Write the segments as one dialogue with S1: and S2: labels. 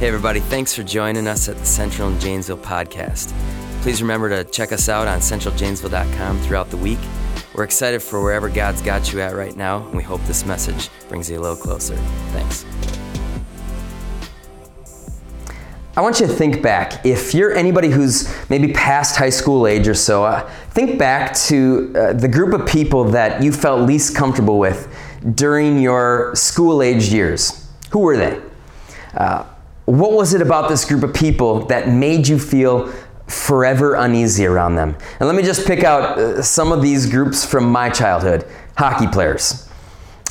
S1: Hey, everybody, thanks for joining us at the Central and Janesville podcast. Please remember to check us out on centraljanesville.com throughout the week. We're excited for wherever God's got you at right now, and we hope this message brings you a little closer. Thanks.
S2: I want you to think back. If you're anybody who's maybe past high school age or so, uh, think back to uh, the group of people that you felt least comfortable with during your school age years. Who were they? Uh, what was it about this group of people that made you feel forever uneasy around them? And let me just pick out uh, some of these groups from my childhood hockey players.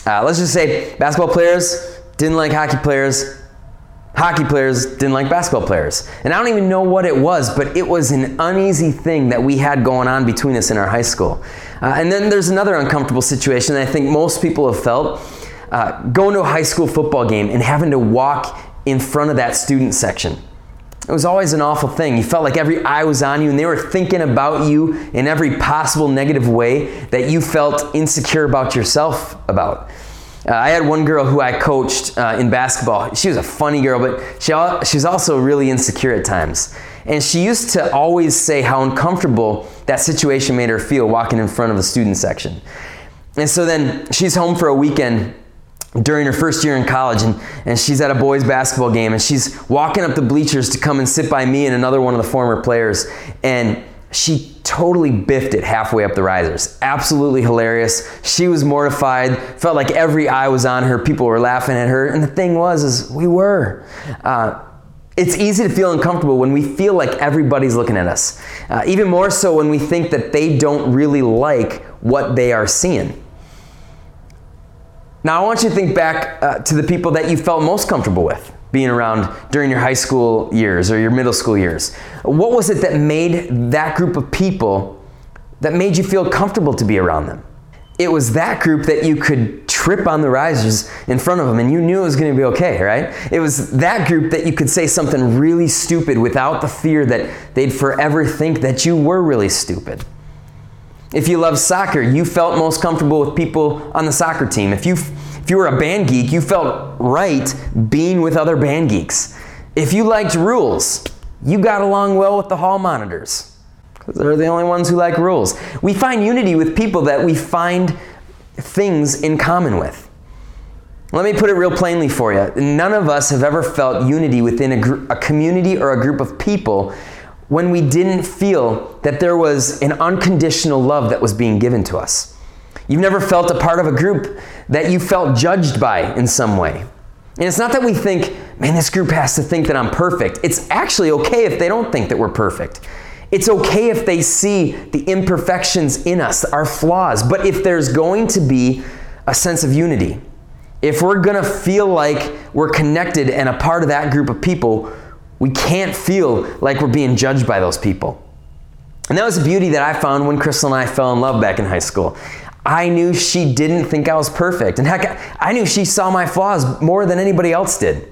S2: Uh, let's just say basketball players didn't like hockey players, hockey players didn't like basketball players. And I don't even know what it was, but it was an uneasy thing that we had going on between us in our high school. Uh, and then there's another uncomfortable situation that I think most people have felt. Uh, going to a high school football game and having to walk in front of that student section. It was always an awful thing. You felt like every eye was on you and they were thinking about you in every possible negative way that you felt insecure about yourself about. Uh, I had one girl who I coached uh, in basketball. She was a funny girl, but she, she was also really insecure at times. And she used to always say how uncomfortable that situation made her feel walking in front of the student section. And so then she's home for a weekend during her first year in college and, and she's at a boys basketball game and she's walking up the bleachers to come and sit by me and another one of the former players and she totally biffed it halfway up the risers. Absolutely hilarious. She was mortified felt like every eye was on her people were laughing at her and the thing was is we were. Uh, it's easy to feel uncomfortable when we feel like everybody's looking at us uh, even more so when we think that they don't really like what they are seeing now, I want you to think back uh, to the people that you felt most comfortable with being around during your high school years or your middle school years. What was it that made that group of people that made you feel comfortable to be around them? It was that group that you could trip on the risers in front of them and you knew it was going to be okay, right? It was that group that you could say something really stupid without the fear that they'd forever think that you were really stupid. If you love soccer, you felt most comfortable with people on the soccer team. If you if you were a band geek, you felt right being with other band geeks. If you liked rules, you got along well with the hall monitors because they're the only ones who like rules. We find unity with people that we find things in common with. Let me put it real plainly for you. None of us have ever felt unity within a, gr- a community or a group of people when we didn't feel that there was an unconditional love that was being given to us. You've never felt a part of a group that you felt judged by in some way. And it's not that we think, man, this group has to think that I'm perfect. It's actually okay if they don't think that we're perfect. It's okay if they see the imperfections in us, our flaws. But if there's going to be a sense of unity, if we're going to feel like we're connected and a part of that group of people, we can't feel like we're being judged by those people. And that was a beauty that I found when Crystal and I fell in love back in high school. I knew she didn't think I was perfect. And heck, I knew she saw my flaws more than anybody else did.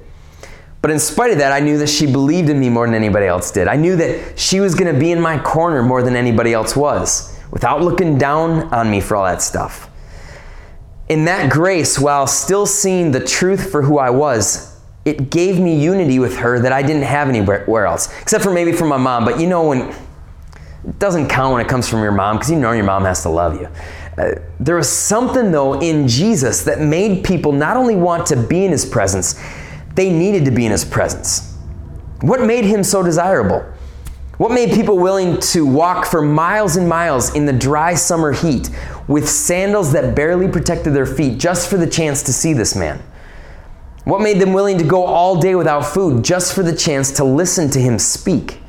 S2: But in spite of that, I knew that she believed in me more than anybody else did. I knew that she was going to be in my corner more than anybody else was, without looking down on me for all that stuff. In that grace, while still seeing the truth for who I was, it gave me unity with her that I didn't have anywhere else, except for maybe from my mom. But you know, when it doesn't count when it comes from your mom because you know your mom has to love you. Uh, there was something though in Jesus that made people not only want to be in his presence, they needed to be in his presence. What made him so desirable? What made people willing to walk for miles and miles in the dry summer heat with sandals that barely protected their feet just for the chance to see this man? What made them willing to go all day without food just for the chance to listen to him speak?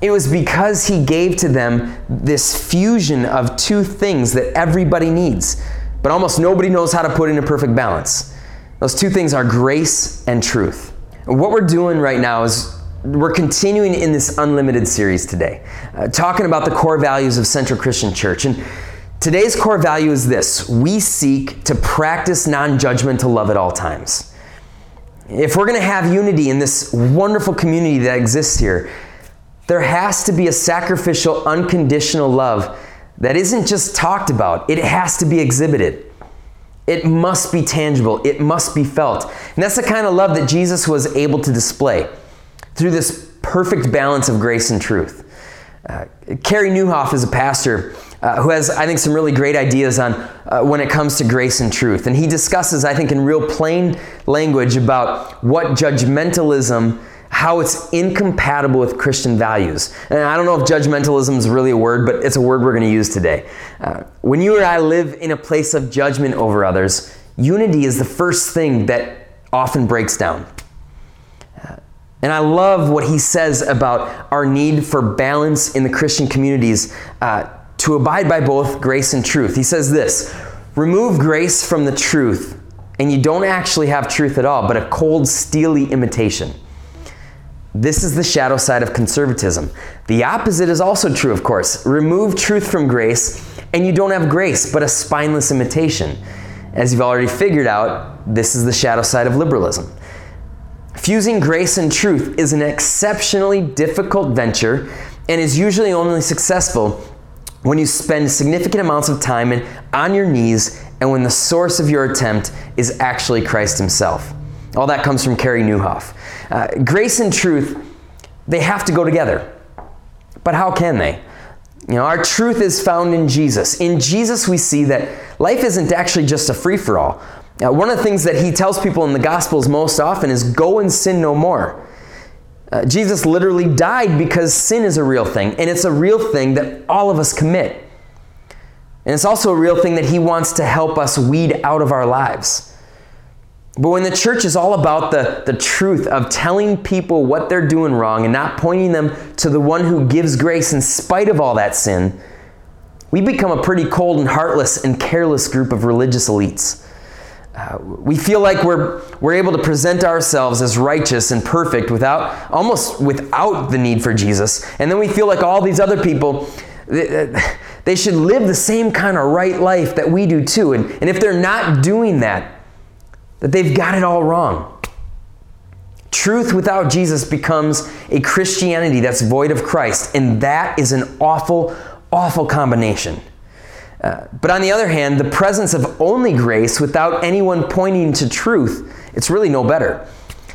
S2: It was because he gave to them this fusion of two things that everybody needs, but almost nobody knows how to put in a perfect balance. Those two things are grace and truth. what we're doing right now is we're continuing in this unlimited series today, uh, talking about the core values of Central Christian Church. And Today's core value is this we seek to practice non judgmental love at all times. If we're going to have unity in this wonderful community that exists here, there has to be a sacrificial, unconditional love that isn't just talked about, it has to be exhibited. It must be tangible. It must be felt. And that's the kind of love that Jesus was able to display through this perfect balance of grace and truth. Uh, Carey Nieuwhof is a pastor uh, who has, I think, some really great ideas on uh, when it comes to grace and truth. And he discusses, I think, in real plain language about what judgmentalism, how it's incompatible with Christian values. And I don't know if judgmentalism is really a word, but it's a word we're going to use today. Uh, when you or I live in a place of judgment over others, unity is the first thing that often breaks down. Uh, and I love what he says about our need for balance in the Christian communities uh, to abide by both grace and truth. He says this remove grace from the truth, and you don't actually have truth at all, but a cold, steely imitation. This is the shadow side of conservatism. The opposite is also true, of course. Remove truth from grace, and you don't have grace, but a spineless imitation. As you've already figured out, this is the shadow side of liberalism. Fusing grace and truth is an exceptionally difficult venture and is usually only successful when you spend significant amounts of time on your knees and when the source of your attempt is actually Christ Himself. All that comes from Carey Nieuwhof. Uh, grace and truth, they have to go together. But how can they? You know, our truth is found in Jesus. In Jesus, we see that life isn't actually just a free for all. Uh, one of the things that he tells people in the Gospels most often is go and sin no more. Uh, Jesus literally died because sin is a real thing, and it's a real thing that all of us commit. And it's also a real thing that He wants to help us weed out of our lives. But when the church is all about the, the truth of telling people what they're doing wrong and not pointing them to the one who gives grace in spite of all that sin, we become a pretty cold and heartless and careless group of religious elites. Uh, we feel like we're, we're able to present ourselves as righteous and perfect without almost without the need for Jesus. And then we feel like all these other people, they, they should live the same kind of right life that we do too. And, and if they're not doing that, that they've got it all wrong. Truth without Jesus becomes a Christianity that's void of Christ, and that is an awful, awful combination. Uh, but on the other hand, the presence of only grace without anyone pointing to truth, it's really no better.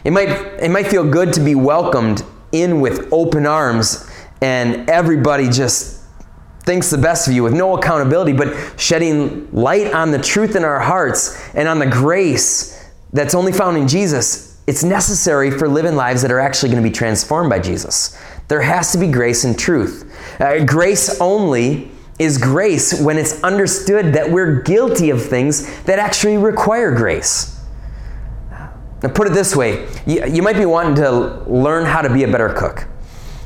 S2: It might, it might feel good to be welcomed in with open arms and everybody just thinks the best of you with no accountability, but shedding light on the truth in our hearts and on the grace that's only found in Jesus, it's necessary for living lives that are actually going to be transformed by Jesus. There has to be grace and truth. Uh, grace only is grace when it's understood that we're guilty of things that actually require grace. Now, put it this way you, you might be wanting to learn how to be a better cook.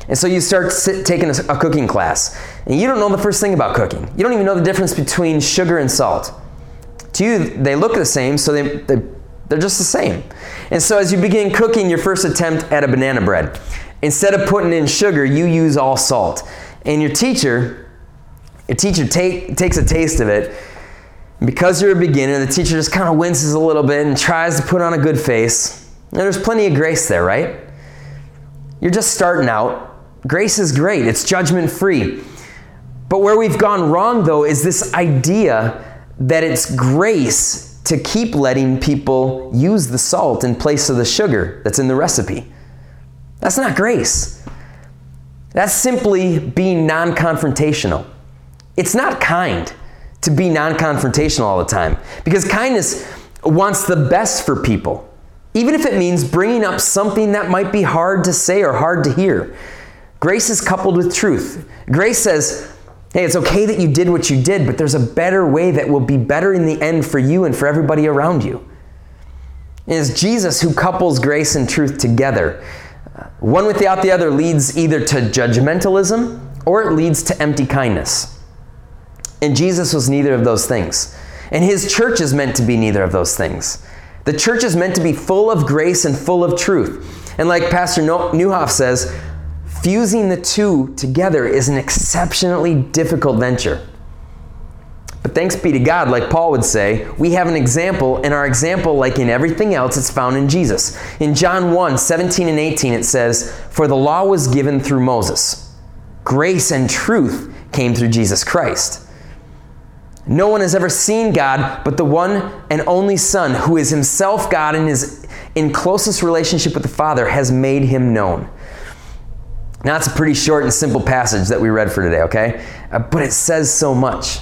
S2: And so you start sit, taking a, a, cooking class, and you don't know the first thing about cooking. You don't even know the difference between sugar and salt. To you, they look the same, so they, they, they're just the same. And so as you begin cooking your first attempt at a banana bread, instead of putting in sugar, you use all salt. And your teacher, a teacher take, takes a taste of it. Because you're a beginner, the teacher just kind of winces a little bit and tries to put on a good face. And there's plenty of grace there, right? You're just starting out. Grace is great, it's judgment free. But where we've gone wrong, though, is this idea that it's grace to keep letting people use the salt in place of the sugar that's in the recipe. That's not grace. That's simply being non confrontational. It's not kind to be non confrontational all the time because kindness wants the best for people, even if it means bringing up something that might be hard to say or hard to hear. Grace is coupled with truth. Grace says, hey, it's okay that you did what you did, but there's a better way that will be better in the end for you and for everybody around you. It is Jesus who couples grace and truth together. One without the other leads either to judgmentalism or it leads to empty kindness. And Jesus was neither of those things. And his church is meant to be neither of those things. The church is meant to be full of grace and full of truth. And like Pastor Nieuwhof says, fusing the two together is an exceptionally difficult venture. But thanks be to God, like Paul would say, we have an example, and our example, like in everything else, it's found in Jesus. In John 1 17 and 18, it says, For the law was given through Moses, grace and truth came through Jesus Christ. No one has ever seen God but the one and only Son, who is himself God and is in closest relationship with the Father, has made him known. Now, that's a pretty short and simple passage that we read for today, okay? Uh, but it says so much.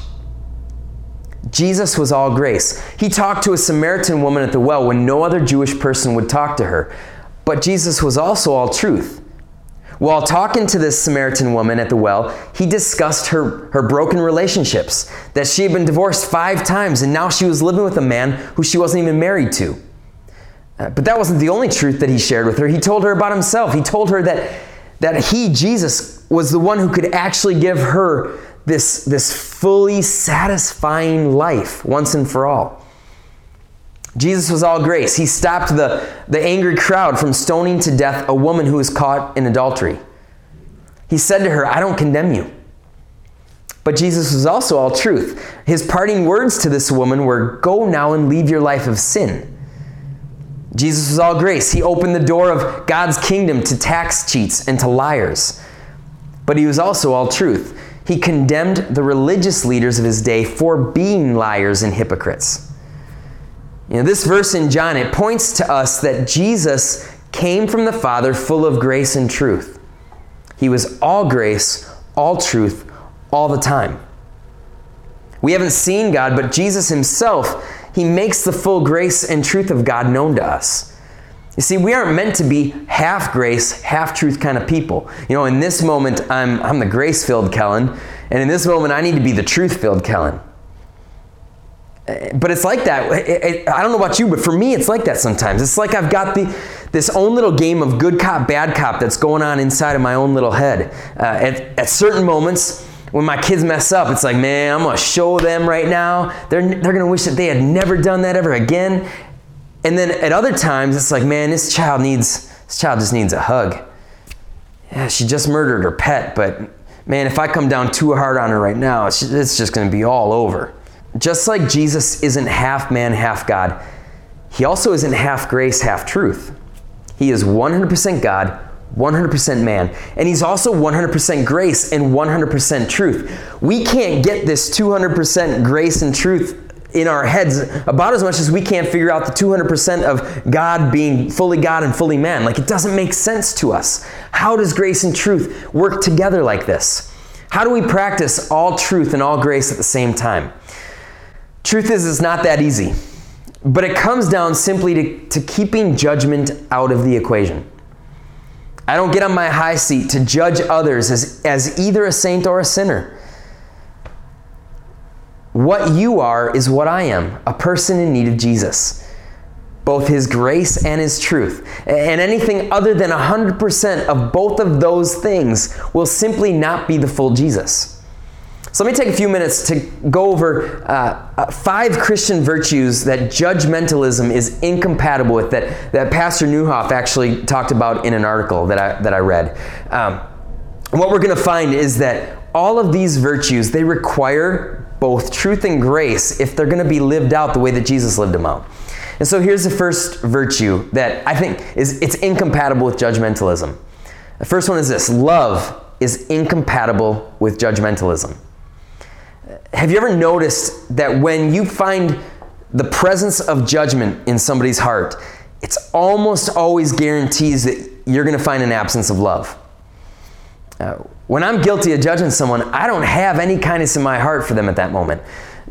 S2: Jesus was all grace. He talked to a Samaritan woman at the well when no other Jewish person would talk to her. But Jesus was also all truth. While talking to this Samaritan woman at the well, he discussed her, her broken relationships, that she had been divorced five times and now she was living with a man who she wasn't even married to. Uh, but that wasn't the only truth that he shared with her. He told her about himself. He told her that, that he, Jesus, was the one who could actually give her this, this fully satisfying life once and for all. Jesus was all grace. He stopped the, the angry crowd from stoning to death a woman who was caught in adultery. He said to her, I don't condemn you. But Jesus was also all truth. His parting words to this woman were, Go now and leave your life of sin. Jesus was all grace. He opened the door of God's kingdom to tax cheats and to liars. But he was also all truth he condemned the religious leaders of his day for being liars and hypocrites. You know, this verse in John, it points to us that Jesus came from the Father full of grace and truth. He was all grace, all truth, all the time. We haven't seen God, but Jesus himself, he makes the full grace and truth of God known to us. You see, we aren't meant to be half grace, half truth kind of people. You know, in this moment, I'm, I'm the grace filled Kellen, and in this moment, I need to be the truth filled Kellen. But it's like that. It, it, I don't know about you, but for me, it's like that sometimes. It's like I've got the, this own little game of good cop, bad cop that's going on inside of my own little head. Uh, at, at certain moments, when my kids mess up, it's like, man, I'm to show them right now. They're, they're to wish that they had never done that ever again. And then at other times, it's like, man, this child needs, this child just needs a hug. Yeah, she just murdered her pet, but man, if I come down too hard on her right now, it's, it's just to be all over. Just like Jesus isn't half man, half God, he also isn't half grace, half truth. He is 100% God, 100% man. And he's also 100% grace and 100% truth. We can't get this 200% grace and truth in our heads about as much as we can't figure out the 200% of God being fully God and fully man. Like it doesn't make sense to us. How does grace and truth work together like this? How do we practice all truth and all grace at the same time? Truth is, it's not that easy, but it comes down simply to, to keeping judgment out of the equation. I don't get on my high seat to judge others as, as either a saint or a sinner. What you are is what I am a person in need of Jesus, both His grace and His truth. And anything other than 100% of both of those things will simply not be the full Jesus. So let me take a few minutes to go over uh, uh, five Christian virtues that judgmentalism is incompatible with, that, that Pastor Nieuwhof actually talked about in an article that I, that I read. Um, what we're going to find is that all of these virtues, they require both truth and grace if they're going to be lived out the way that Jesus lived them out. And so here's the first virtue that I think is it's incompatible with judgmentalism. The first one is this, love is incompatible with judgmentalism. Have you ever noticed that when you find the presence of judgment in somebody's heart, it's almost always guarantees that you're going to find an absence of love. Uh, when I'm guilty of judging someone, I don't have any kindness in my heart for them at that moment.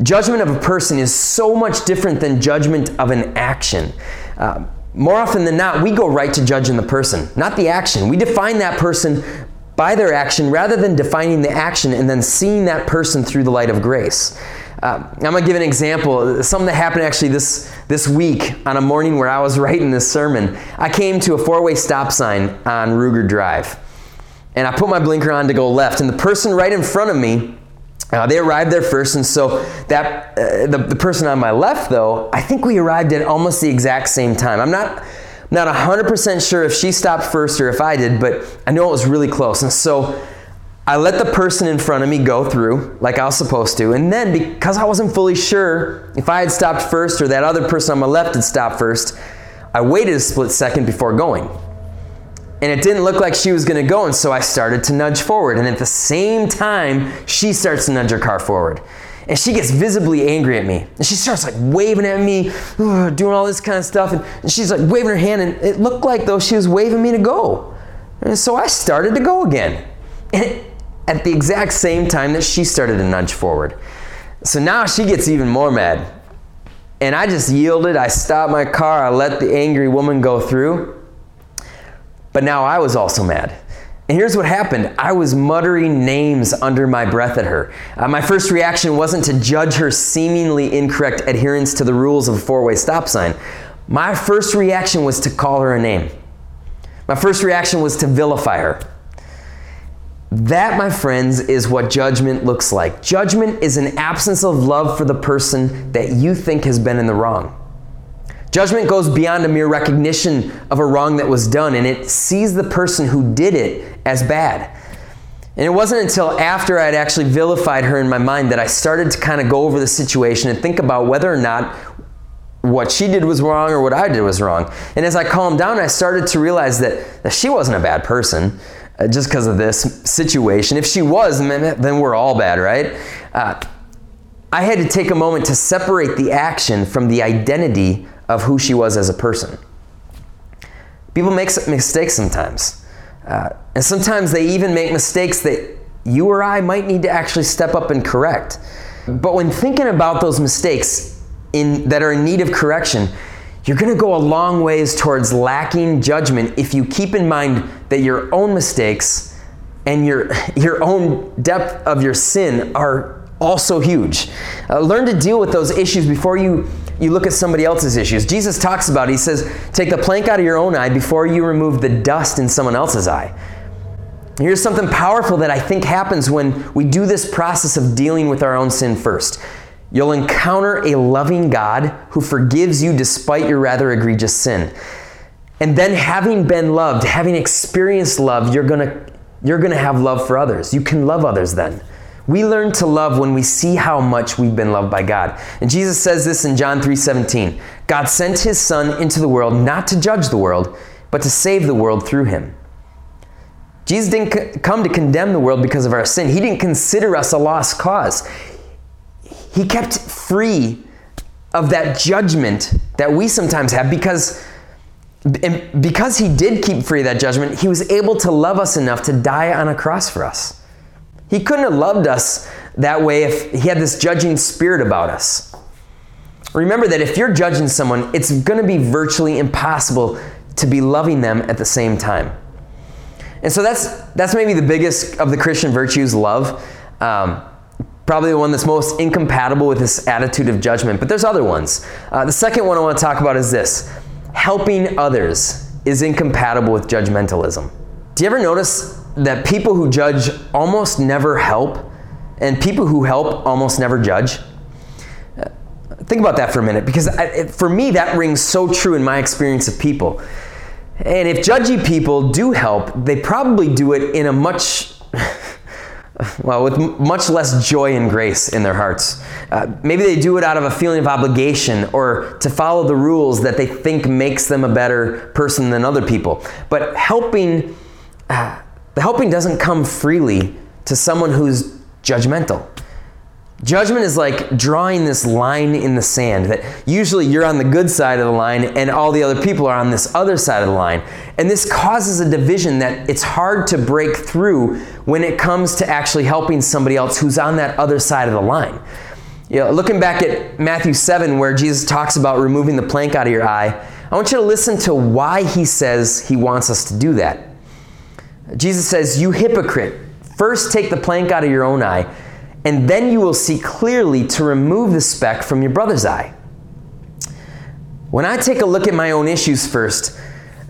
S2: Judgment of a person is so much different than judgment of an action. Uh, more often than not, we go right to judging the person, not the action. We define that person by their action rather than defining the action and then seeing that person through the light of grace. Uh, I'm going to give an example. Something that happened actually this, this week on a morning where I was writing this sermon. I came to a four way stop sign on Ruger Drive and I put my blinker on to go left. And the person right in front of me, uh, they arrived there first, and so that uh, the, the person on my left, though, I think we arrived at almost the exact same time. I'm not not 100% sure if she stopped first or if I did, but I know it was really close. And so I let the person in front of me go through like I was supposed to. And then because I wasn't fully sure if I had stopped first or that other person on my left had stopped first, I waited a split second before going and it didn't look like she was going to go, and so I started to nudge forward. And at the same time, she starts to nudge her car forward. And she gets visibly angry at me. And she starts like waving at me, doing all this kind of stuff. And she's like waving her hand, and it looked like though she was waving me to go. And so I started to go again. And at the exact same time that she started to nudge forward. So now she gets even more mad. And I just yielded. I stopped my car. I let the angry woman go through. But now I was also mad. And here's what happened I was muttering names under my breath at her. Uh, my first reaction wasn't to judge her seemingly incorrect adherence to the rules of a four way stop sign. My first reaction was to call her a name. My first reaction was to vilify her. That, my friends, is what judgment looks like. Judgment is an absence of love for the person that you think has been in the wrong. Judgment goes beyond a mere recognition of a wrong that was done, and it sees the person who did it as bad. And it wasn't until after I'd actually vilified her in my mind that I started to kind of go over the situation and think about whether or not what she did was wrong or what I did was wrong. And as I calmed down, I started to realize that, that she wasn't a bad person uh, just because of this situation. If she was, then we're all bad, right? Uh, I had to take a moment to separate the action from the identity of who she was as a person. People make mistakes sometimes. Uh, and sometimes they even make mistakes that you or I might need to actually step up and correct. But when thinking about those mistakes in, that are in need of correction, you're going to go a long ways towards lacking judgment if you keep in mind that your own mistakes and your, your own depth of your sin are also huge. Uh, learn to deal with those issues before you you look at somebody else's issues. Jesus talks about, it, he says, take the plank out of your own eye before you remove the dust in someone else's eye. Here's something powerful that I think happens when we do this process of dealing with our own sin first. You'll encounter a loving God who forgives you despite your rather egregious sin. And then having been loved, having experienced love, you're going to you're going to have love for others. You can love others then. We learn to love when we see how much we've been loved by God. And Jesus says this in John 3:17. God sent his son into the world not to judge the world, but to save the world through him. Jesus didn't come to condemn the world because of our sin. He didn't consider us a lost cause. He kept free of that judgment that we sometimes have because because he did keep free of that judgment, he was able to love us enough to die on a cross for us. He couldn't have loved us that way if he had this judging spirit about us. Remember that if you're judging someone, it's going to be virtually impossible to be loving them at the same time. And so that's that's maybe the biggest of the Christian virtues, love. Um, probably the one that's most incompatible with this attitude of judgment. But there's other ones. Uh, the second one I want to talk about is this: helping others is incompatible with judgmentalism. Do you ever notice that people who judge almost never help, and people who help almost never judge. Think about that for a minute, because I, for me, that rings so true in my experience of people. And if judgy people do help, they probably do it in a much, well, with much less joy and grace in their hearts. Uh, maybe they do it out of a feeling of obligation or to follow the rules that they think makes them a better person than other people. But helping, uh, the helping doesn't come freely to someone who's judgmental. Judgment is like drawing this line in the sand that usually you're on the good side of the line and all the other people are on this other side of the line. And this causes a division that it's hard to break through when it comes to actually helping somebody else who's on that other side of the line. You know, looking back at Matthew 7, where Jesus talks about removing the plank out of your eye, I want you to listen to why he says he wants us to do that. Jesus says, You hypocrite, first take the plank out of your own eye, and then you will see clearly to remove the speck from your brother's eye. When I take a look at my own issues first,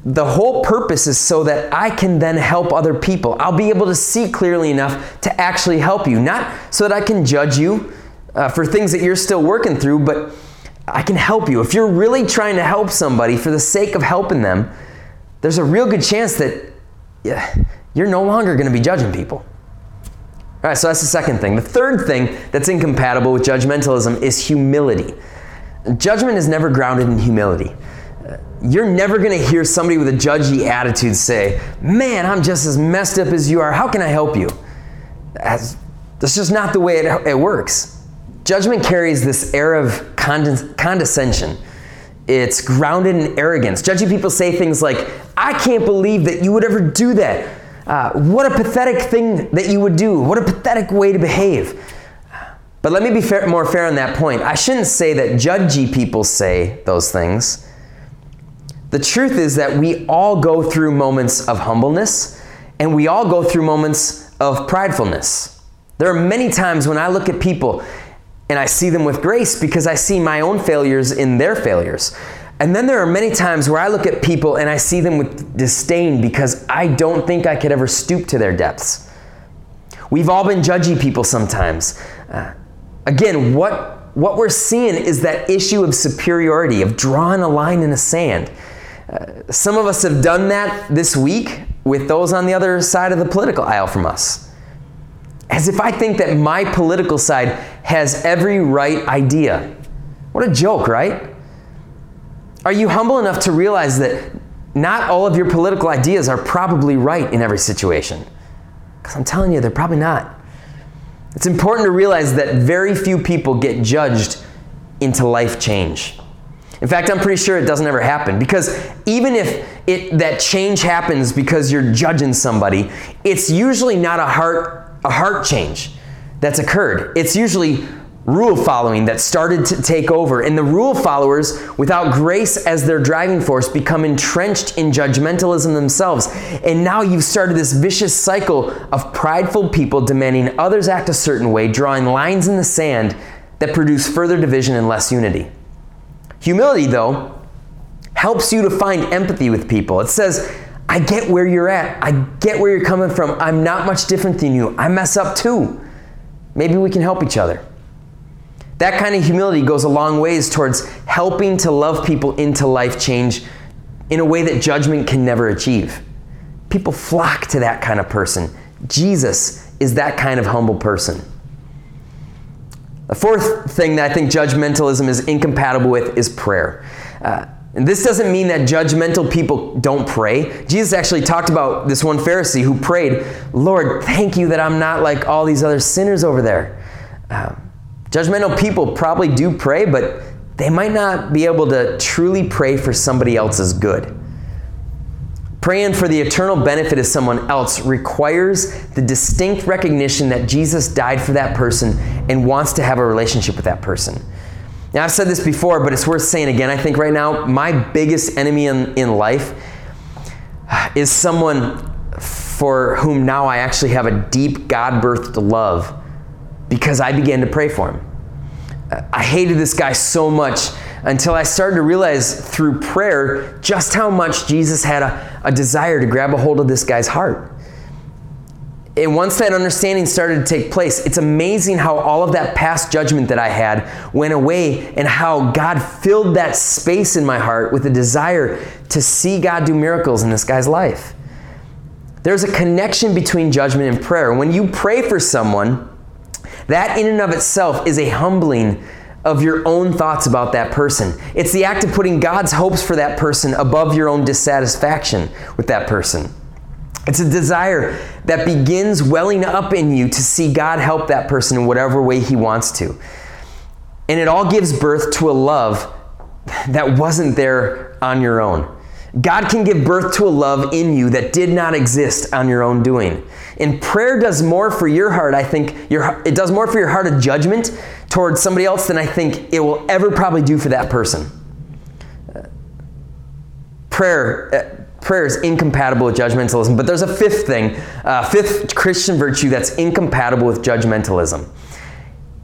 S2: the whole purpose is so that I can then help other people. I'll be able to see clearly enough to actually help you, not so that I can judge you uh, for things that you're still working through, but I can help you. If you're really trying to help somebody for the sake of helping them, there's a real good chance that you're no longer going to be judging people. All right, so that's the second thing. The third thing that's incompatible with judgmentalism is humility. Judgment is never grounded in humility. Uh, you're never going to hear somebody with a judgy attitude say, Man, I'm just as messed up as you are. How can I help you? That's, just not the way it, it works. Judgment carries this air of condescension. It's grounded in arrogance. Judgy people say things like, I can't believe that you would ever do that. Uh, what a pathetic thing that you would do. What a pathetic way to behave. But let me be fair, more fair on that point. I shouldn't say that judgy people say those things. The truth is that we all go through moments of humbleness and we all go through moments of pridefulness. There are many times when I look at people and I see them with grace because I see my own failures in their failures. And then there are many times where I look at people and I see them with disdain because I don't think I could ever stoop to their depths. We've all been judgy people sometimes. Uh, again, what, what we're seeing is that issue of superiority, of drawing a line in the sand. Uh, some of us have done that this week with those on the other side of the political aisle from us. As if I think that my political side has every right idea. What a joke, right? Are you humble enough to realize that not all of your political ideas are probably right in every situation? Because I'm telling you, they're probably not. It's important to realize that very few people get judged into life change. In fact, I'm pretty sure it doesn't ever happen because even if it, that change happens because you're judging somebody, it's usually not a heart, a heart change that's occurred. It's usually rule following that started to take over. And the rule followers, without grace as their driving force, become entrenched in judgmentalism themselves. And now you've started this vicious cycle of prideful people demanding others act a certain way, drawing lines in the sand that produce further division and less unity. Humility, though, helps you to find empathy with people. It says, I get where you're at. I get where you're coming from. I'm not much different than you. I mess up too. Maybe we can help each other. That kind of humility goes a long ways towards helping to love people into life change in a way that judgment can never achieve. People flock to that kind of person. Jesus is that kind of humble person. The fourth thing that I think judgmentalism is incompatible with is prayer. Uh, and this doesn't mean that judgmental people don't pray. Jesus actually talked about this one Pharisee who prayed, Lord, thank you that I'm not like all these other sinners over there. Uh, Judgmental people probably do pray, but they might not be able to truly pray for somebody else's good. Praying for the eternal benefit of someone else requires the distinct recognition that Jesus died for that person and wants to have a relationship with that person. Now, I've said this before, but it's worth saying again. I think right now, my biggest enemy in, in life is someone for whom now I actually have a deep God birthed love because I began to pray for him. I hated this guy so much until I started to realize through prayer just how much Jesus had a, a desire to grab a hold of this guy's heart. And once that understanding started to take place, it's amazing how all of that past judgment that I had went away and how God filled that space in my heart with a desire to see God do miracles in this guy's life. There's a connection between judgment and prayer. When you pray for someone, that, in and of itself, is a humbling of your own thoughts about that person. It's the act of putting God's hopes for that person above your own dissatisfaction with that person. It's a desire that begins welling up in you to see God help that person in whatever way He wants to. And it all gives birth to a love that wasn't there on your own. God can give birth to a love in you that did not exist on your own doing. And prayer does more for your heart, I think, your, it does more for your heart of judgment towards somebody else than I think it will ever probably do for that person. Uh, prayer, uh, prayer is incompatible with judgmentalism, but there's a fifth thing, uh, fifth Christian virtue that's incompatible with judgmentalism.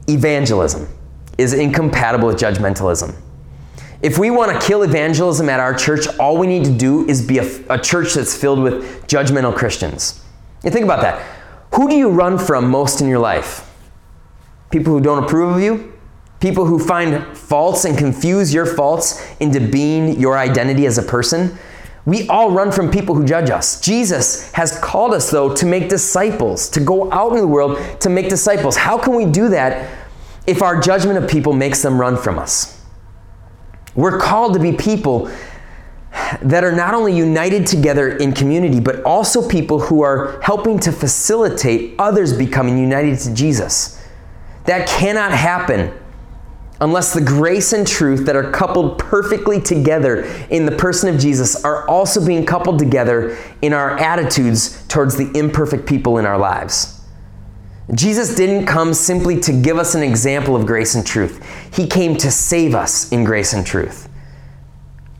S2: Evangelism is incompatible with judgmentalism. If we want to kill evangelism at our church, all we need to do is be a, a church that's filled with judgmental Christians. Think about that. Who do you run from most in your life? People who don't approve of you? People who find faults and confuse your faults into being your identity as a person? We all run from people who judge us. Jesus has called us, though, to make disciples, to go out in the world to make disciples. How can we do that if our judgment of people makes them run from us? We're called to be people that are not only united together in community, but also people who are helping to facilitate others becoming united to Jesus. That cannot happen unless the grace and truth that are coupled perfectly together in the person of Jesus are also being coupled together in our attitudes towards the imperfect people in our lives. Jesus didn't come simply to give us an example of grace and truth, He came to save us in grace and truth.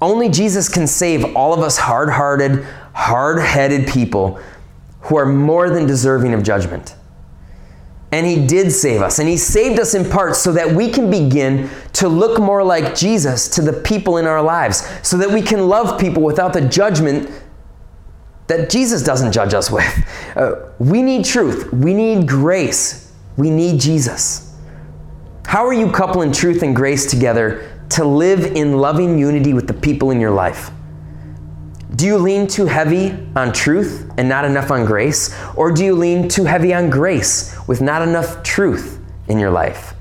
S2: Only Jesus can save all of us hard hearted, hard headed people who are more than deserving of judgment. And He did save us. And He saved us in part so that we can begin to look more like Jesus to the people in our lives, so that we can love people without the judgment that Jesus doesn't judge us with. Uh, we need truth. We need grace. We need Jesus. How are you coupling truth and grace together to live in loving unity with the people in your life? Do you lean too heavy on truth and not enough on grace? Or do you lean too heavy on grace with not enough truth in your life?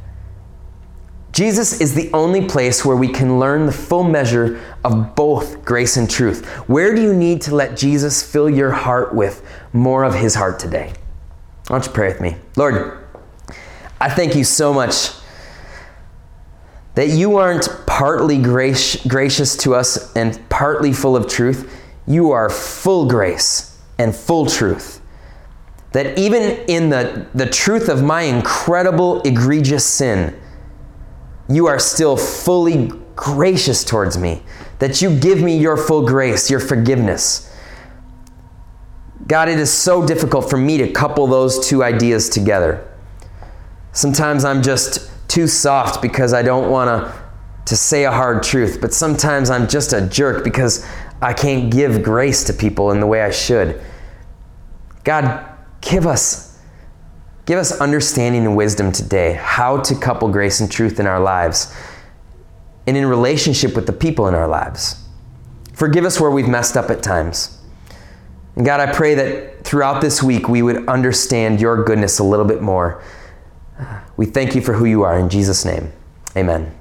S2: Jesus is the only place where we can learn the full measure of both grace and truth. Where do you need to let Jesus fill your heart with more of his heart today? Why don't you pray with me? Lord, I thank you so much that you aren't partly gracious to us and partly full of truth. You are full grace and full truth. That even in the, the truth of my incredible, egregious sin, you are still fully gracious towards me, that you give me your full grace, your forgiveness. God, it is so difficult for me to couple those two ideas together. Sometimes I'm just too soft because I don't want to to say a hard truth, but sometimes I'm just a jerk because I can't give grace to people in the way I should. God, give us Give us understanding and wisdom today how to couple grace and truth in our lives and in relationship with the people in our lives. Forgive us where we've messed up at times. And God, I pray that throughout this week we would understand your goodness a little bit more. We thank you for who you are. In Jesus' name, amen.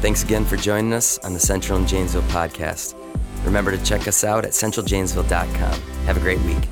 S1: Thanks again for joining us on the Central and Janesville podcast. Remember to check us out at centraljanesville.com. Have a great week.